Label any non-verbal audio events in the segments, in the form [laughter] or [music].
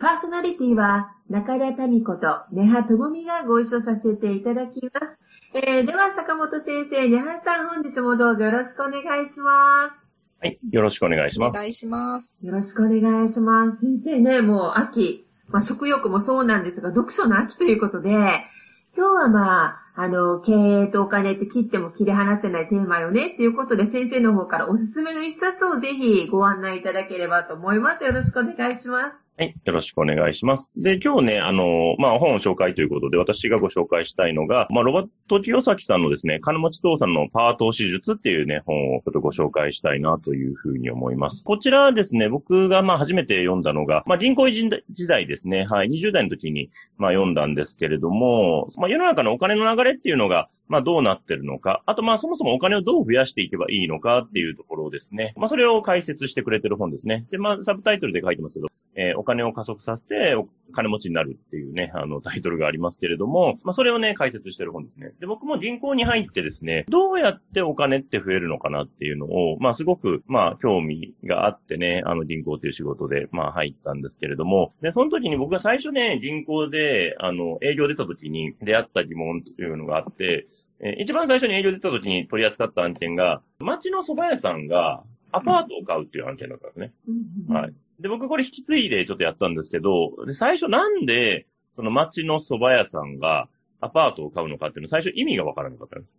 パーソナリティは中田民子と根葉智美がご一緒させていただきます。えー、では、坂本先生、根葉さん、本日もどうぞよろしくお願いします。はい、よろしくお願いします。お願いします。よろしくお願いします。先生ね、もう秋、まあ、食欲もそうなんですが、読書の秋ということで、今日はまあ、あの、経営とお金って切っても切り離せないテーマよねっていうことで、先生の方からおすすめの一冊をぜひご案内いただければと思います。よろしくお願いします。はい。よろしくお願いします。で、今日ね、あの、まあ、本を紹介ということで、私がご紹介したいのが、まあ、ロバート清崎さんのですね、金持ち父さんのパート手術っていうね、本をちょっとご紹介したいなというふうに思います。こちらですね、僕がま、初めて読んだのが、まあ、人口維持時代ですね、はい、20代の時に、ま、読んだんですけれども、まあ、世の中のお金の流れっていうのが、まあどうなってるのか、あとまあそもそもお金をどう増やしていけばいいのかっていうところですね、まあそれを解説してくれてる本ですね。で、まあサブタイトルで書いてますけど、えー、お金を加速させてお金持ちになるっていうね、あのタイトルがありますけれども、まあそれをね、解説してる本ですね。で、僕も銀行に入ってですね、どうやってお金って増えるのかなっていうのを、まあすごく、まあ興味があってね、あの銀行っていう仕事で、まあ入ったんですけれども、で、その時に僕が最初ね、銀行で、あの、営業出た時に出会った疑問というのがあって、えー、一番最初に営業出た時に取り扱った案件が、町の蕎麦屋さんがアパートを買うっていう案件だったんですね。はい。で、僕これ引き継いでちょっとやったんですけど、で最初なんで、その町の蕎麦屋さんがアパートを買うのかっていうの最初意味がわからなかったんです。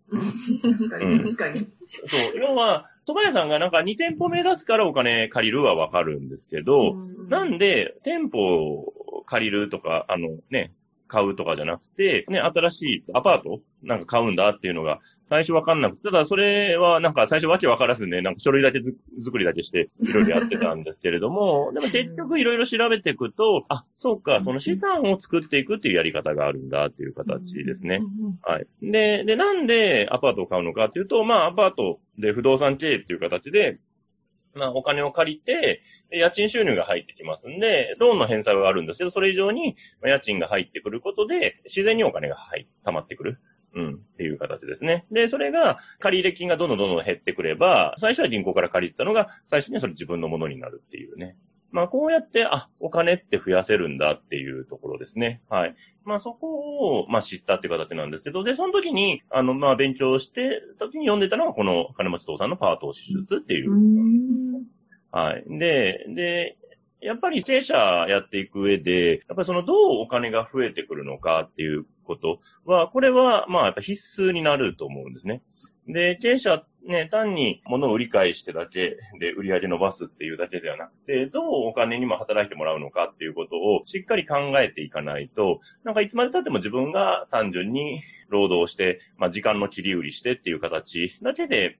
確かに、確かに。そう。要は、蕎麦屋さんがなんか2店舗目出すからお金借りるはわかるんですけど、なんで店舗を借りるとか、あのね、買うとかじゃなくて、ね、新しいアパートなんか買うんだっていうのが、最初わかんなくて、ただそれはなんか最初わけわからずね、なんか書類だけ作りだけして、いろいろやってたんですけれども、[laughs] でも結局いろいろ調べていくと、あ、そうか、その資産を作っていくっていうやり方があるんだっていう形ですね。はい。で、で、なんでアパートを買うのかっていうと、まあアパートで不動産経営っていう形で、まあ、お金を借りて、家賃収入が入ってきますんで、ローンの返済はあるんですけど、それ以上に家賃が入ってくることで、自然にお金が入、溜まってくる。うん、っていう形ですね。で、それが、借入金がどんどんどんどん減ってくれば、最初は銀行から借りてたのが、最初にそれ自分のものになるっていうね。まあ、こうやって、あ、お金って増やせるんだっていうところですね。はい。まあ、そこを、まあ、知ったっていう形なんですけど、で、その時に、あの、まあ、勉強して、時に読んでたのが、この金持ち父さんのパート手術っていう。うはい。で、で、やっぱり経営者やっていく上で、やっぱりそのどうお金が増えてくるのかっていうことは、これはまあやっぱ必須になると思うんですね。で、経営者ね、単に物を売り買いしてだけで売り上げ伸ばすっていうだけではなくて、どうお金にも働いてもらうのかっていうことをしっかり考えていかないと、なんかいつまで経っても自分が単純に労働して、まあ時間の切り売りしてっていう形だけで、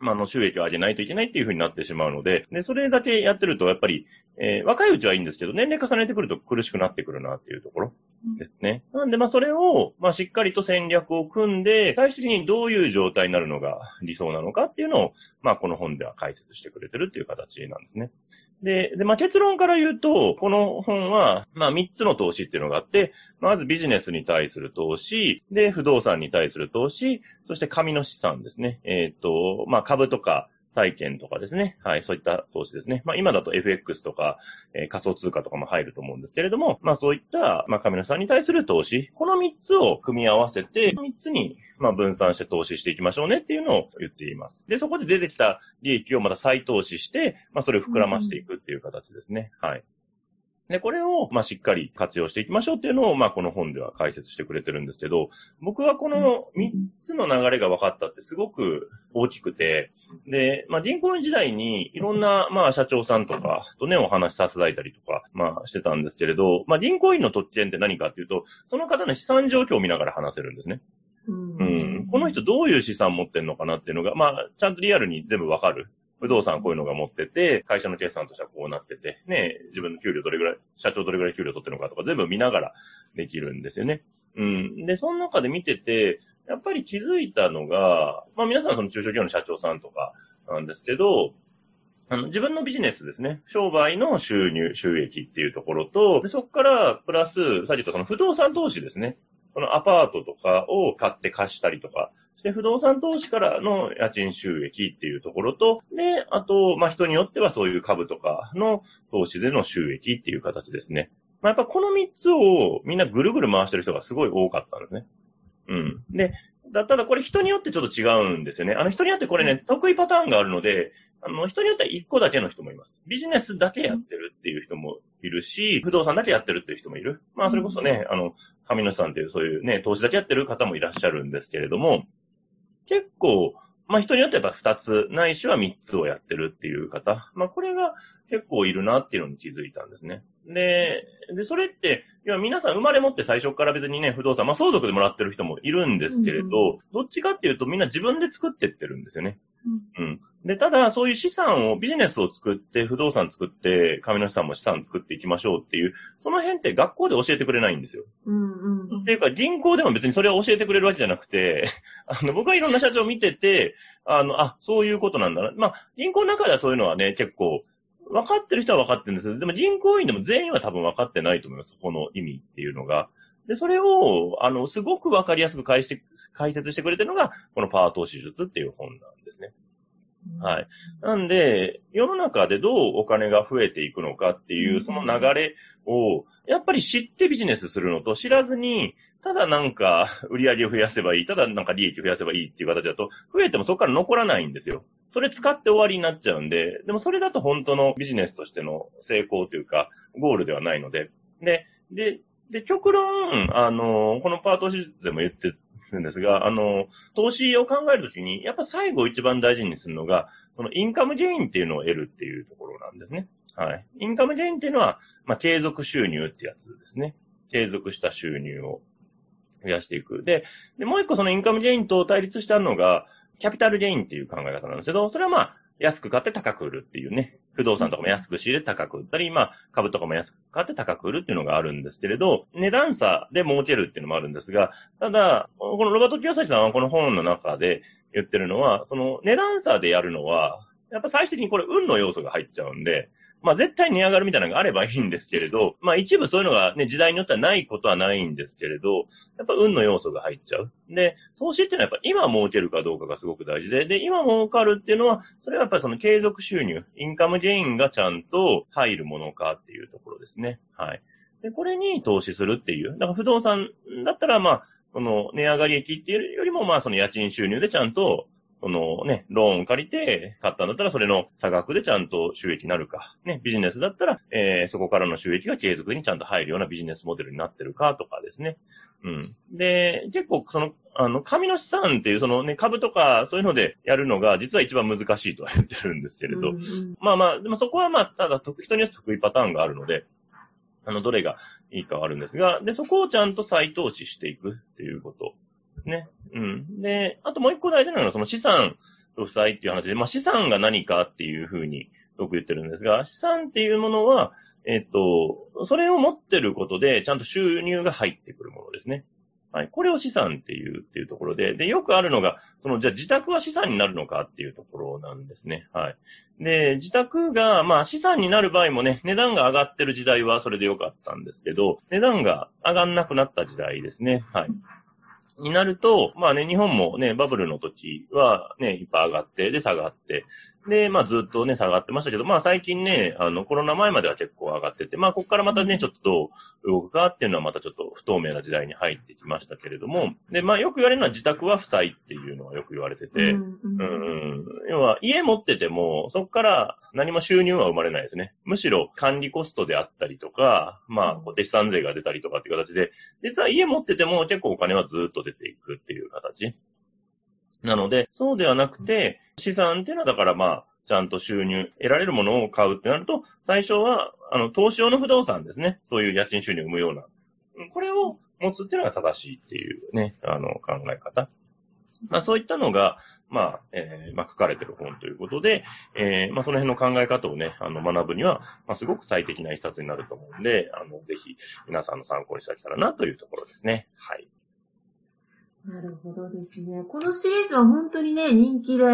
まあ、の収益を上げないといけないっていう風になってしまうので、で、それだけやってると、やっぱり、えー、若いうちはいいんですけど、年齢重ねてくると苦しくなってくるなっていうところ。ですね。なんで、まあ、それを、まあ、しっかりと戦略を組んで、最終的にどういう状態になるのが理想なのかっていうのを、まあ、この本では解説してくれてるっていう形なんですね。で、で、まあ、結論から言うと、この本は、まあ、3つの投資っていうのがあって、まずビジネスに対する投資、で、不動産に対する投資、そして紙の資産ですね。えっ、ー、と、まあ、株とか、債券とかですね。はい、そういった投資ですね。まあ今だと FX とか、えー、仮想通貨とかも入ると思うんですけれども、まあそういった、まあカメラさんに対する投資、この3つを組み合わせて、3つに、まあ分散して投資していきましょうねっていうのを言っています。で、そこで出てきた利益をまた再投資して、まあそれを膨らましていくっていう形ですね。はい。で、これを、まあ、しっかり活用していきましょうっていうのを、まあ、この本では解説してくれてるんですけど、僕はこの3つの流れが分かったってすごく大きくて、で、まあ、人口時代にいろんな、まあ、社長さんとかとね、お話しさせていただいたりとか、まあ、してたんですけれど、まあ、銀行員の特権って何かっていうと、その方の資産状況を見ながら話せるんですね。うん、この人どういう資産持ってんのかなっていうのが、まあ、ちゃんとリアルに全部わかる。不動産こういうのが持ってて、会社の決算としてはこうなってて、ね、自分の給料どれぐらい、社長どれぐらい給料取ってるのかとか全部見ながらできるんですよね。うん。で、その中で見てて、やっぱり気づいたのが、まあ皆さんその中小企業の社長さんとかなんですけど、あの、自分のビジネスですね。商売の収入、収益っていうところと、でそこから、プラス、さっき言ったその不動産投資ですね。このアパートとかを買って貸したりとか、そして不動産投資からの家賃収益っていうところと、で、あと、まあ、人によってはそういう株とかの投資での収益っていう形ですね。まあ、やっぱこの3つをみんなぐるぐる回してる人がすごい多かったんですね。うん。で、だただこれ人によってちょっと違うんですよね。あの人によってこれね、得意パターンがあるので、あの人によっては1個だけの人もいます。ビジネスだけやってるっていう人もいるし、不動産だけやってるっていう人もいる。まあそれこそね、あの、上野さんっていうそういうね、投資だけやってる方もいらっしゃるんですけれども、結構、まあ人によってはやっぱ2つ、ないしは3つをやってるっていう方。まあこれが結構いるなっていうのに気づいたんですね。で、で、それって、いや、皆さん生まれ持って最初から別にね、不動産、まあ相続でもらってる人もいるんですけれど、うん、どっちかっていうとみんな自分で作ってってるんですよね。うん。で、ただ、そういう資産を、ビジネスを作って、不動産作って、紙の資産も資産作っていきましょうっていう、その辺って学校で教えてくれないんですよ。うんうん。っていうか、銀行でも別にそれを教えてくれるわけじゃなくて、[laughs] あの、僕はいろんな社長を見てて、あの、あ、そういうことなんだな。まあ、銀行の中ではそういうのはね、結構、分かってる人は分かってるんですけど、でも人行員でも全員は多分分かってないと思います。この意味っていうのが。で、それを、あの、すごく分かりやすく解説してくれてるのが、このパワー投資術っていう本なんですね。はい。なんで、世の中でどうお金が増えていくのかっていう、その流れを、やっぱり知ってビジネスするのと知らずに、ただなんか、売り上げを増やせばいい、ただなんか利益を増やせばいいっていう形だと、増えてもそこから残らないんですよ。それ使って終わりになっちゃうんで、でもそれだと本当のビジネスとしての成功というか、ゴールではないので、で、で、で、極論、あの、このパート手術でも言ってるんですが、あの、投資を考えるときに、やっぱ最後一番大事にするのが、そのインカムゲインっていうのを得るっていうところなんですね。はい。インカムゲインっていうのは、まあ、継続収入ってやつですね。継続した収入を増やしていく。で、でもう一個そのインカムゲインと対立してあるのが、キャピタルゲインっていう考え方なんですけど、それはまあ、安く買って高く売るっていうね。不動産とかも安く仕入れ高く売ったり、まあ、株とかも安く買って高く売るっていうのがあるんですけれど、値段差で儲けるっていうのもあるんですが、ただ、このロバート・キヨサチさんはこの本の中で言ってるのは、その値段差でやるのは、やっぱ最終的にこれ運の要素が入っちゃうんで、まあ絶対値上がるみたいなのがあればいいんですけれど、まあ一部そういうのがね、時代によってはないことはないんですけれど、やっぱ運の要素が入っちゃう。で、投資っていうのはやっぱ今儲けるかどうかがすごく大事で、で、今儲かるっていうのは、それはやっぱりその継続収入、インカムゲインがちゃんと入るものかっていうところですね。はい。で、これに投資するっていう。だから不動産だったらまあ、この値上がり益っていうよりもまあその家賃収入でちゃんとそのね、ローン借りて買ったんだったら、それの差額でちゃんと収益になるか。ね、ビジネスだったら、えー、そこからの収益が継続にちゃんと入るようなビジネスモデルになってるかとかですね。うん。で、結構、その、あの、紙の資産っていう、そのね、株とか、そういうのでやるのが、実は一番難しいとは言ってるんですけれど。うんうん、まあまあ、でもそこはまあ、ただ、人によって得意パターンがあるので、あの、どれがいいかはあるんですが、で、そこをちゃんと再投資していくっていうことですね。うん。で、あともう一個大事なのは、その資産と負債っていう話で、まあ資産が何かっていうふうによく言ってるんですが、資産っていうものは、えっと、それを持ってることで、ちゃんと収入が入ってくるものですね。はい。これを資産っていう、っていうところで、で、よくあるのが、その、じゃあ自宅は資産になるのかっていうところなんですね。はい。で、自宅が、まあ資産になる場合もね、値段が上がってる時代はそれでよかったんですけど、値段が上がんなくなった時代ですね。はい。になると、まあね、日本もね、バブルの時はね、いっぱい上がって、で、下がって、で、まあずっとね、下がってましたけど、まあ最近ね、あの、コロナ前までは結構上がってて、まあここからまたね、ちょっとどう動くかっていうのはまたちょっと不透明な時代に入ってきましたけれども、で、まあよく言われるのは自宅は負債っていうのはよく言われてて、うん、うん、要は家持ってても、そこから何も収入は生まれないですね。むしろ管理コストであったりとか、まあ、デッサン税が出たりとかっていう形で、実は家持ってても結構お金はずっと出ていくっていう形。なので、そうではなくて、資産っていうのはだからまあ、ちゃんと収入、得られるものを買うってなると、最初は、あの、投資用の不動産ですね。そういう家賃収入を生むような。これを持つっていうのが正しいっていうね、あの、考え方。まあそういったのが、まあ、えー、まあ書かれてる本ということで、えー、まあその辺の考え方をね、あの学ぶには、まあすごく最適な一冊になると思うんで、あの、ぜひ皆さんの参考にしていただけたらなというところですね。はい。なるほどですね。このシリーズは本当にね、人気で、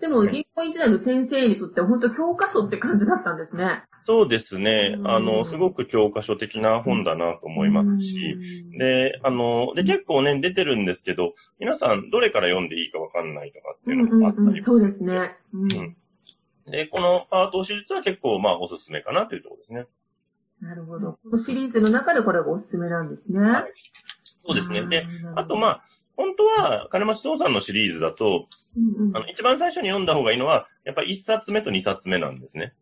でも、銀行一代の先生にとっては本当教科書って感じだったんですね。そうですね。あの、すごく教科書的な本だなと思いますし、で、あの、で、結構ね、出てるんですけど、皆さんどれから読んでいいかわかんないとかっていうのもあったり、うんうんうん、そうですね。うん。で、このパート手術は結構、まあ、おすすめかなというところですね。なるほど。このシリーズの中でこれがおすすめなんですね。はい。そうですね。で、あと、まあ、本当は、金町父さんのシリーズだと、うんうん、あの、一番最初に読んだ方がいいのは、やっぱり一冊目と二冊目なんですね。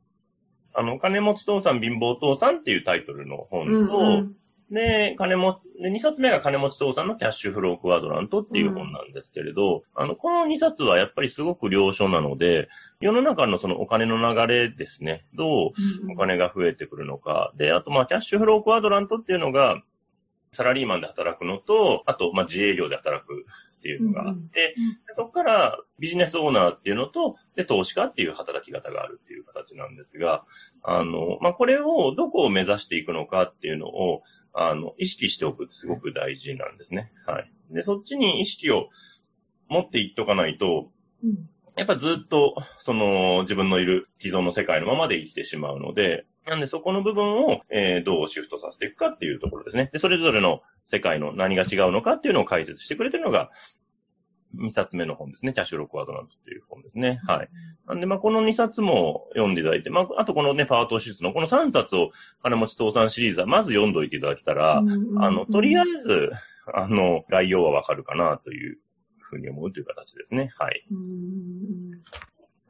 あの、金持ち父さん貧乏父さんっていうタイトルの本と、うんうん、で、金持で、二冊目が金持ち父さんのキャッシュフロークワドラントっていう本なんですけれど、うん、あの、この二冊はやっぱりすごく良書なので、世の中のそのお金の流れですね、どうお金が増えてくるのか、で、あとまあ、キャッシュフロークワドラントっていうのが、サラリーマンで働くのと、あと、まあ、自営業で働くっていうのがあって、うんうん、そこからビジネスオーナーっていうのと、で、投資家っていう働き方があるっていう形なんですが、あの、まあ、これをどこを目指していくのかっていうのを、あの、意識しておくってすごく大事なんですね。はい。で、そっちに意識を持っていっとかないと、うんやっぱずっと、その、自分のいる既存の世界のままで生きてしまうので、なんでそこの部分を、えー、どうシフトさせていくかっていうところですね。で、それぞれの世界の何が違うのかっていうのを解説してくれてるのが、2冊目の本ですね。キャッシュロックワードなんていう本ですね。はい。なんで、まあ、この2冊も読んでいただいて、まあ、あとこのね、パワー投資術のこの3冊を金持ち倒産シリーズはまず読んどいていただけたら、あの、とりあえず、あの、概要はわかるかなというふうに思うという形ですね。はい。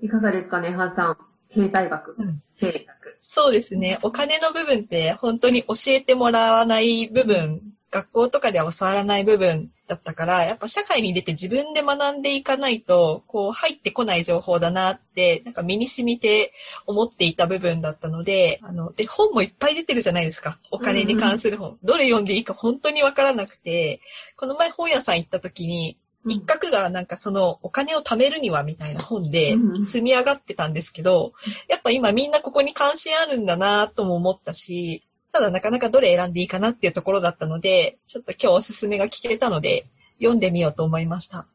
いかがですかね、ハンさん。経済学。経済学。そうですね。お金の部分って本当に教えてもらわない部分、学校とかでは教わらない部分だったから、やっぱ社会に出て自分で学んでいかないと、こう入ってこない情報だなって、なんか身に染みて思っていた部分だったので、あの、で、本もいっぱい出てるじゃないですか。お金に関する本。うんどれ読んでいいか本当にわからなくて、この前本屋さん行った時に、一角がなんかそのお金を貯めるにはみたいな本で積み上がってたんですけど、やっぱ今みんなここに関心あるんだなとも思ったし、ただなかなかどれ選んでいいかなっていうところだったので、ちょっと今日おすすめが聞けたので、読んでみようと思いました。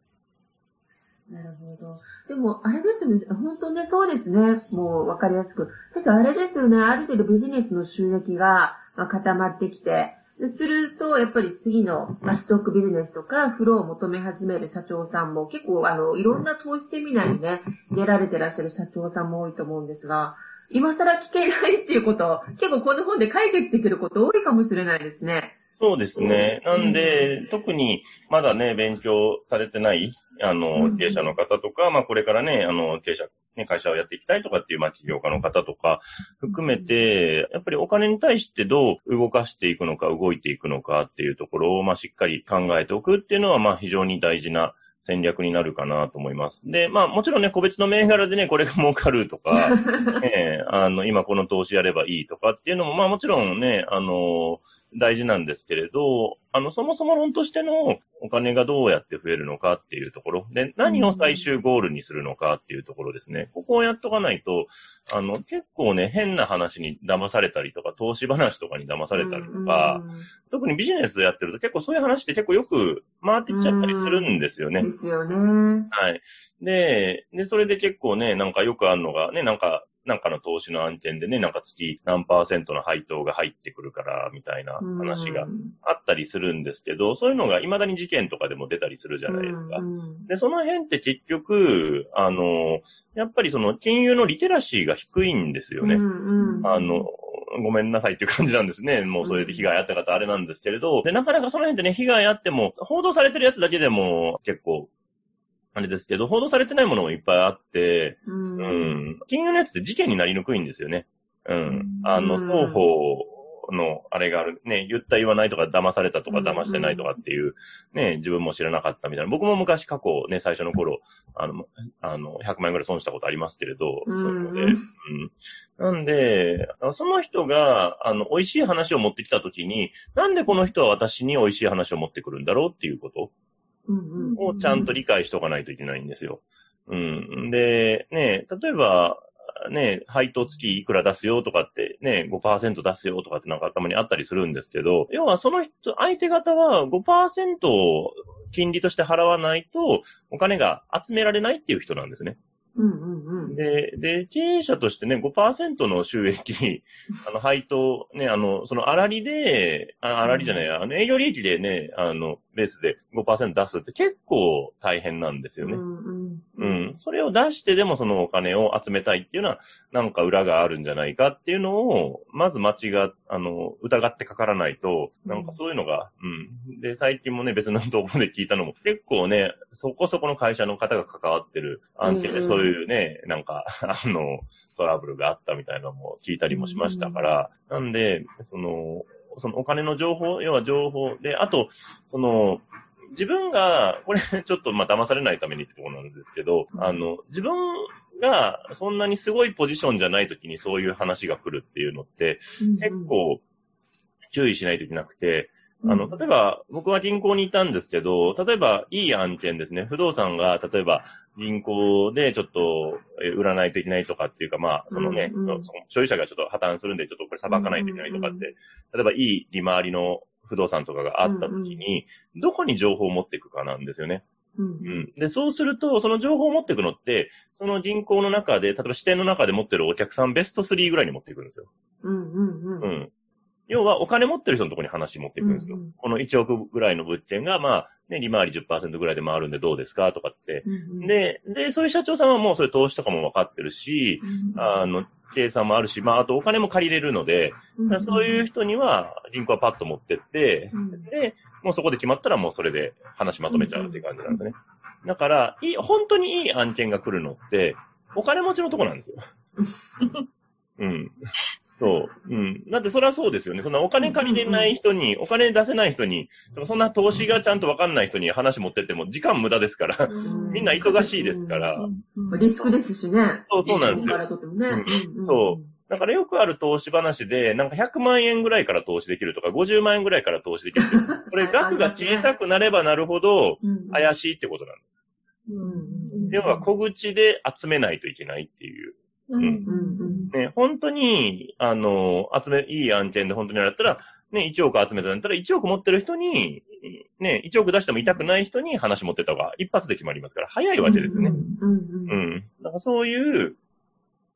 なるほど。でも、あれですね、本当ね、そうですね。もう分かりやすく。確かあれですよね、ある程度ビジネスの収益が固まってきて、すると、やっぱり次の、まあ、ストックビジネスとか、フローを求め始める社長さんも、結構、あの、いろんな投資セミナーにね、出られてらっしゃる社長さんも多いと思うんですが、今更聞けないっていうこと、結構この本で書いてきること多いかもしれないですね。そうですね。なんで、特にまだね、勉強されてない、あの、経営者の方とか、まあこれからね、あの、経営者、ね、会社をやっていきたいとかっていう、まあ起業家の方とか含めて、やっぱりお金に対してどう動かしていくのか、動いていくのかっていうところを、まあしっかり考えておくっていうのは、まあ非常に大事な戦略になるかなと思います。で、まあもちろんね、個別の銘柄でね、これが儲かるとか、え [laughs] ー、あの、今この投資やればいいとかっていうのも、まあもちろんね、あの、大事なんですけれど、あの、そもそも論としてのお金がどうやって増えるのかっていうところ、で、何を最終ゴールにするのかっていうところですね。ここをやっとかないと、あの、結構ね、変な話に騙されたりとか、投資話とかに騙されたりとか、特にビジネスやってると結構そういう話って結構よく回ってきちゃったりするんですよね。ですよね。はい。で、で、それで結構ね、なんかよくあるのが、ね、なんか、なんかの投資の案件でね、なんか月何パーセントの配当が入ってくるから、みたいな話があったりするんですけど、そういうのが未だに事件とかでも出たりするじゃないですか。で、その辺って結局、あの、やっぱりその金融のリテラシーが低いんですよね。あの、ごめんなさいっていう感じなんですね。もうそれで被害あった方あれなんですけれど、で、なかなかその辺でね、被害あっても、報道されてるやつだけでも結構、あれですけど、報道されてないものもいっぱいあって、うん、うん、金融のやつって事件になりにくいんですよね。うん。あの、双方のあれがある。ね、言った言わないとか騙されたとか騙してないとかっていう、ね、自分も知らなかったみたいな。僕も昔過去ね、最初の頃、あの、あの、100万円ぐらい損したことありますけれど、そういうので。うん。なんで、その人が、あの、美味しい話を持ってきたときに、なんでこの人は私に美味しい話を持ってくるんだろうっていうことをちゃんと理解しておかないといけないんですよ。うん。で、ね、例えば、ね、配当付きいくら出すよとかってね、5%出すよとかってなんか頭にあったりするんですけど、要はその人、相手方は5%を金利として払わないとお金が集められないっていう人なんですね。うんうんうん。で、で、経営者としてね、5%の収益、[laughs] あの、配当、ね、あの、その、粗利で、あ、粗利じゃない、あの、営業利益でね、あの、ベースで5%出すって結構大変なんですよね。うん、うん、うん。それを出してでもそのお金を集めたいっていうのは、なんか裏があるんじゃないかっていうのを、まず間違あの、疑ってかからないと、なんかそういうのが、うん。で、最近もね、別のところで聞いたのも、結構ね、そこそこの会社の方が関わってる案件で、そういうね、なんか、[laughs] あの、トラブルがあったみたいなのも聞いたりもしましたから、なんで、その、そのお金の情報、要は情報で、あと、その、自分が、これ [laughs] ちょっとまあ騙されないためにってところなんですけど、あの、自分がそんなにすごいポジションじゃない時にそういう話が来るっていうのって、結構注意しないといけなくて、あの、例えば、僕は銀行にいたんですけど、例えば、いい案件ですね。不動産が、例えば、銀行でちょっと、売らないといけないとかっていうか、まあ、そのね、うんうん、その所有者がちょっと破綻するんで、ちょっとこれ裁かないといけないとかって、例えば、いい利回りの不動産とかがあった時に、どこに情報を持っていくかなんですよね。うん、うん。で、そうすると、その情報を持っていくのって、その銀行の中で、例えば支店の中で持ってるお客さんベスト3ぐらいに持っていくんですよ。うんうんうん。うん。要はお金持ってる人のところに話持っていくんですよ。うんうん、この1億ぐらいの物件が、まあ、ね、利回り10%ぐらいで回るんでどうですかとかって、うんうん。で、で、そういう社長さんはもうそれ投資とかも分かってるし、うん、あの、計算もあるし、まあ、あとお金も借りれるので、うんうん、そういう人には銀行はパッと持ってって、うん、で、もうそこで決まったらもうそれで話まとめちゃうっていう感じなんですね。だから、いい、本当にいい案件が来るのって、お金持ちのとこなんですよ。うん。そう。うん。だってそれはそうですよね。そんなお金借りれない人に、お金出せない人に、そんな投資がちゃんとわかんない人に話持ってっても時間無駄ですから、みんな忙しいですから。リスクですしね。そうそうなんですよ。そう。だからよくある投資話で、なんか100万円ぐらいから投資できるとか、50万円ぐらいから投資できる。[laughs] これ額が小さくなればなるほど、怪しいってことなんです。要は小口で集めないといけないっていう。うん。ね、本当に、あの、集め、いい案件で本当にやったら、ね、1億集めたんだったら、1億持ってる人に、ね、1億出しても痛くない人に話持ってた方が一発で決まりますから、早いわけですよね。うん。うん。だからそういう、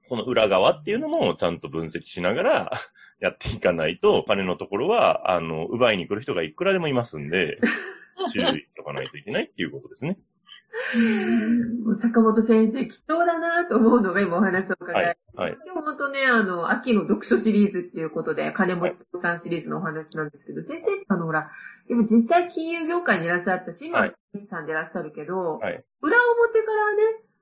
この裏側っていうのもちゃんと分析しながらやっていかないと、お金のところは、あの、奪いに来る人がいくらでもいますんで、[laughs] 注意しとかないといけないっていうことですね。坂本先生、貴重だなと思うのが今お話を伺い。はい。はい。今日本当ね、あの、秋の読書シリーズっていうことで、金持ちさんシリーズのお話なんですけど、はい、先生、あの、ほら、でも実際金融業界にいらっしゃったし、今、はい、さんでいらっしゃるけど、はい、裏表か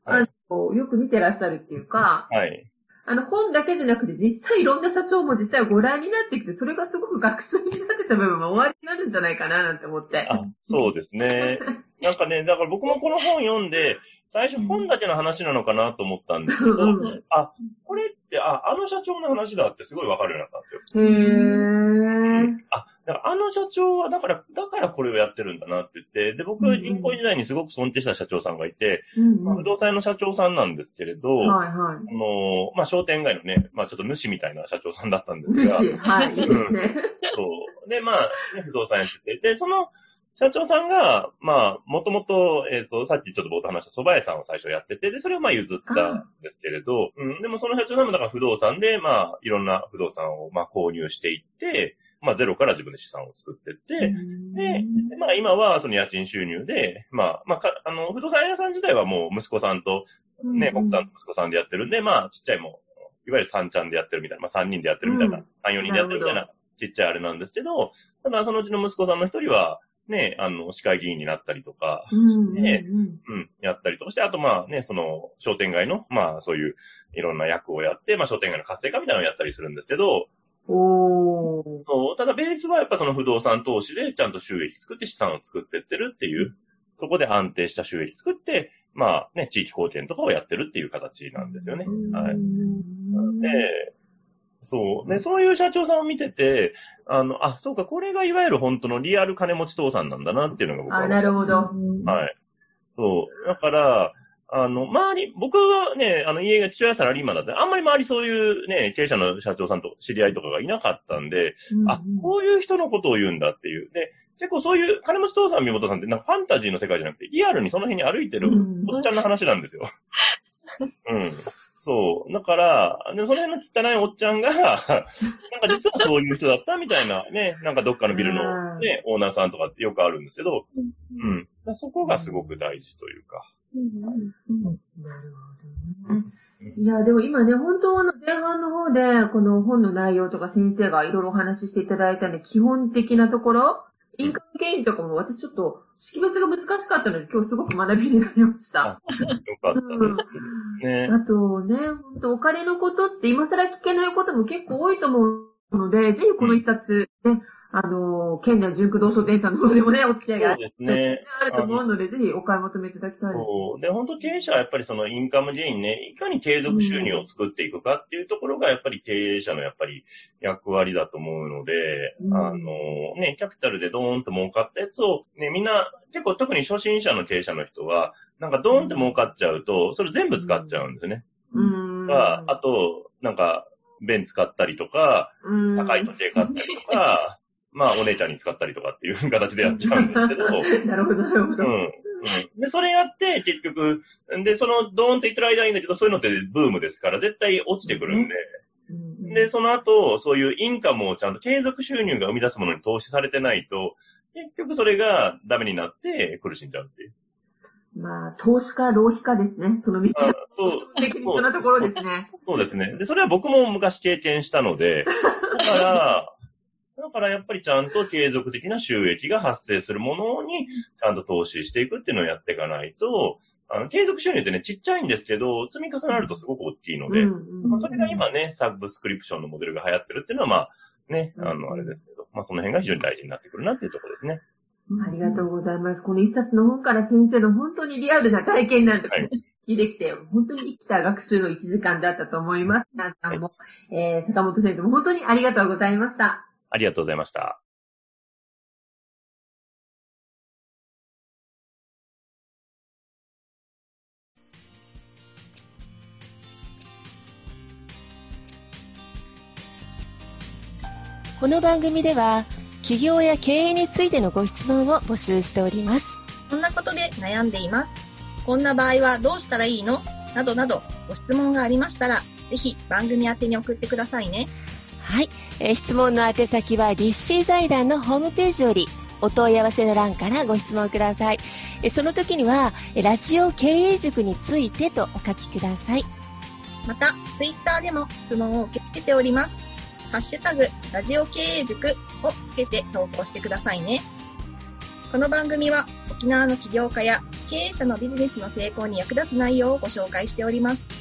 らね、あの、よく見てらっしゃるっていうか、はい。あの、本だけじゃなくて、実際いろんな社長も実際ご覧になってきて、それがすごく学習になってた部分も終わりになるんじゃないかな、なんて思って。あ、そうですね。[laughs] なんかね、だから僕もこの本読んで、最初本だけの話なのかなと思ったんですけど、うん、あ、これって、あ、あの社長の話だってすごいわかるようになったんですよ。へー。あ、だからあの社長は、だから、だからこれをやってるんだなって言って、で、僕は銀行時代にすごく尊敬した社長さんがいて、うんまあ、不動産の社長さんなんですけれど、はいはい。あの、まあ、商店街のね、まあ、ちょっと主みたいな社長さんだったんですが。[laughs] 主はい、いいですね。そう。で、まあ、ね、不動産やってて、で、その、社長さんが、まあ、もともと、えっ、と、さっきちょっと冒頭話した蕎麦屋さんを最初やってて、で、それをまあ譲ったんですけれど、うん、でもその社長さんもだから不動産で、まあ、いろんな不動産をまあ購入していって、まあ、ゼロから自分で資産を作ってって、で、まあ、今はその家賃収入で、まあ、まあ、か、あの、不動産屋さん自体はもう息子さんと、ね、奥さんと息子さんでやってるんで、まあ、ちっちゃいもう、いわゆる3ちゃんでやってるみたいな、まあ、3人でやってるみたいな、うん、3、4人でやってるみたいな、ちっちゃいあれなんですけど、ただそのうちの息子さんの一人は、ね、あの、市会議員になったりとか、ね、うん、やったりとかして、あとまあね、その、商店街の、まあそういう、いろんな役をやって、まあ商店街の活性化みたいなのをやったりするんですけど、おそう。ただベースはやっぱその不動産投資でちゃんと収益作って資産を作ってってるっていう、そこで安定した収益作って、まあね、地域貢献とかをやってるっていう形なんですよね。はい。で、そう。ね、そういう社長さんを見てて、あの、あ、そうか、これがいわゆる本当のリアル金持ち父さんなんだなっていうのが僕は。あ、なるほど。はい。そう。だから、あの、周り、僕はね、あの、家が父親サラリーマンだって、あんまり周りそういうね、経営者の社長さんと知り合いとかがいなかったんで、うんうん、あ、こういう人のことを言うんだっていう。で、結構そういう金持ち父さん、身元さんって、なんかファンタジーの世界じゃなくて、リアルにその辺に歩いてるおっちゃんの話なんですよ。[laughs] うん。そう。だから、でその辺の汚いおっちゃんが、[laughs] なんか実はそういう人だったみたいなね、なんかどっかのビルのね、オーナーさんとかってよくあるんですけど、うん。そこがすごく大事というか。なるほどね。いや、でも今ね、本当の前半の方で、この本の内容とか先生がいろいろお話ししていただいたね、基本的なところ、インカムゲインとかも私ちょっと識別が難しかったので、今日すごく学びになりました。よかった、うんね。あとね、本当お金のことって今更聞けないことも結構多いと思うので、ぜひこの一冊、ね、あの、県内純駆動書店さんの方でもね、お付き合いがある,、ね、あると思うので、ぜひお買い求めいただきたいです。そう。で、本当経営者はやっぱりそのインカムゲインね、いかに継続収入を作っていくかっていうところが、やっぱり経営者のやっぱり役割だと思うので、うん、あの、ね、キャピタルでドーンと儲かったやつを、ね、みんな、結構特に初心者の経営者の人は、なんかドーンって儲かっちゃうと、それ全部使っちゃうんですね。うん。あと、なんか、弁使ったりとか、高い時計買ったりとか、まあ、お姉ちゃんに使ったりとかっていう形でやっちゃうんですけど。[laughs] なるほど、なるほど。うん。うん。で、それやって、結局、で、その、ドーンって言ってる間いいんだけど、そういうのってブームですから、絶対落ちてくるんで。で、その後、そういうインカムをちゃんと継続収入が生み出すものに投資されてないと、結局それがダメになって苦しんじゃうっていう。まあ、投資家、浪費家ですね。その道は。そう。なところですね。そうですね。で、それは僕も昔経験したので、[laughs] だから、だからやっぱりちゃんと継続的な収益が発生するものに、ちゃんと投資していくっていうのをやっていかないと、あの、継続収入ってね、ちっちゃいんですけど、積み重なるとすごく大きいので、まあ、それが今ね、サブスクリプションのモデルが流行ってるっていうのは、まあ、ね、あの、あれですけど、まあ、その辺が非常に大事になってくるなっていうところですね。ありがとうございます。この一冊の本から先生の本当にリアルな体験なんて、はい、聞いてきて、本当に生きた学習の1時間だったと思います。皆さんも、はい、えー、坂本先生も本当にありがとうございました。ありがとうございました。この番組では企業や経営についてのご質問を募集しております。こんなことで悩んでいます。こんな場合はどうしたらいいの？などなどご質問がありましたら、ぜひ番組宛に送ってくださいね。はい、えー、質問の宛先は立志財団のホームページよりお問い合わせの欄からご質問ください。えその時には、ラジオ経営塾についてとお書きください。また、ツイッターでも質問を受け付けております。ハッシュタグ、ラジオ経営塾をつけて投稿してくださいね。この番組は沖縄の起業家や経営者のビジネスの成功に役立つ内容をご紹介しております。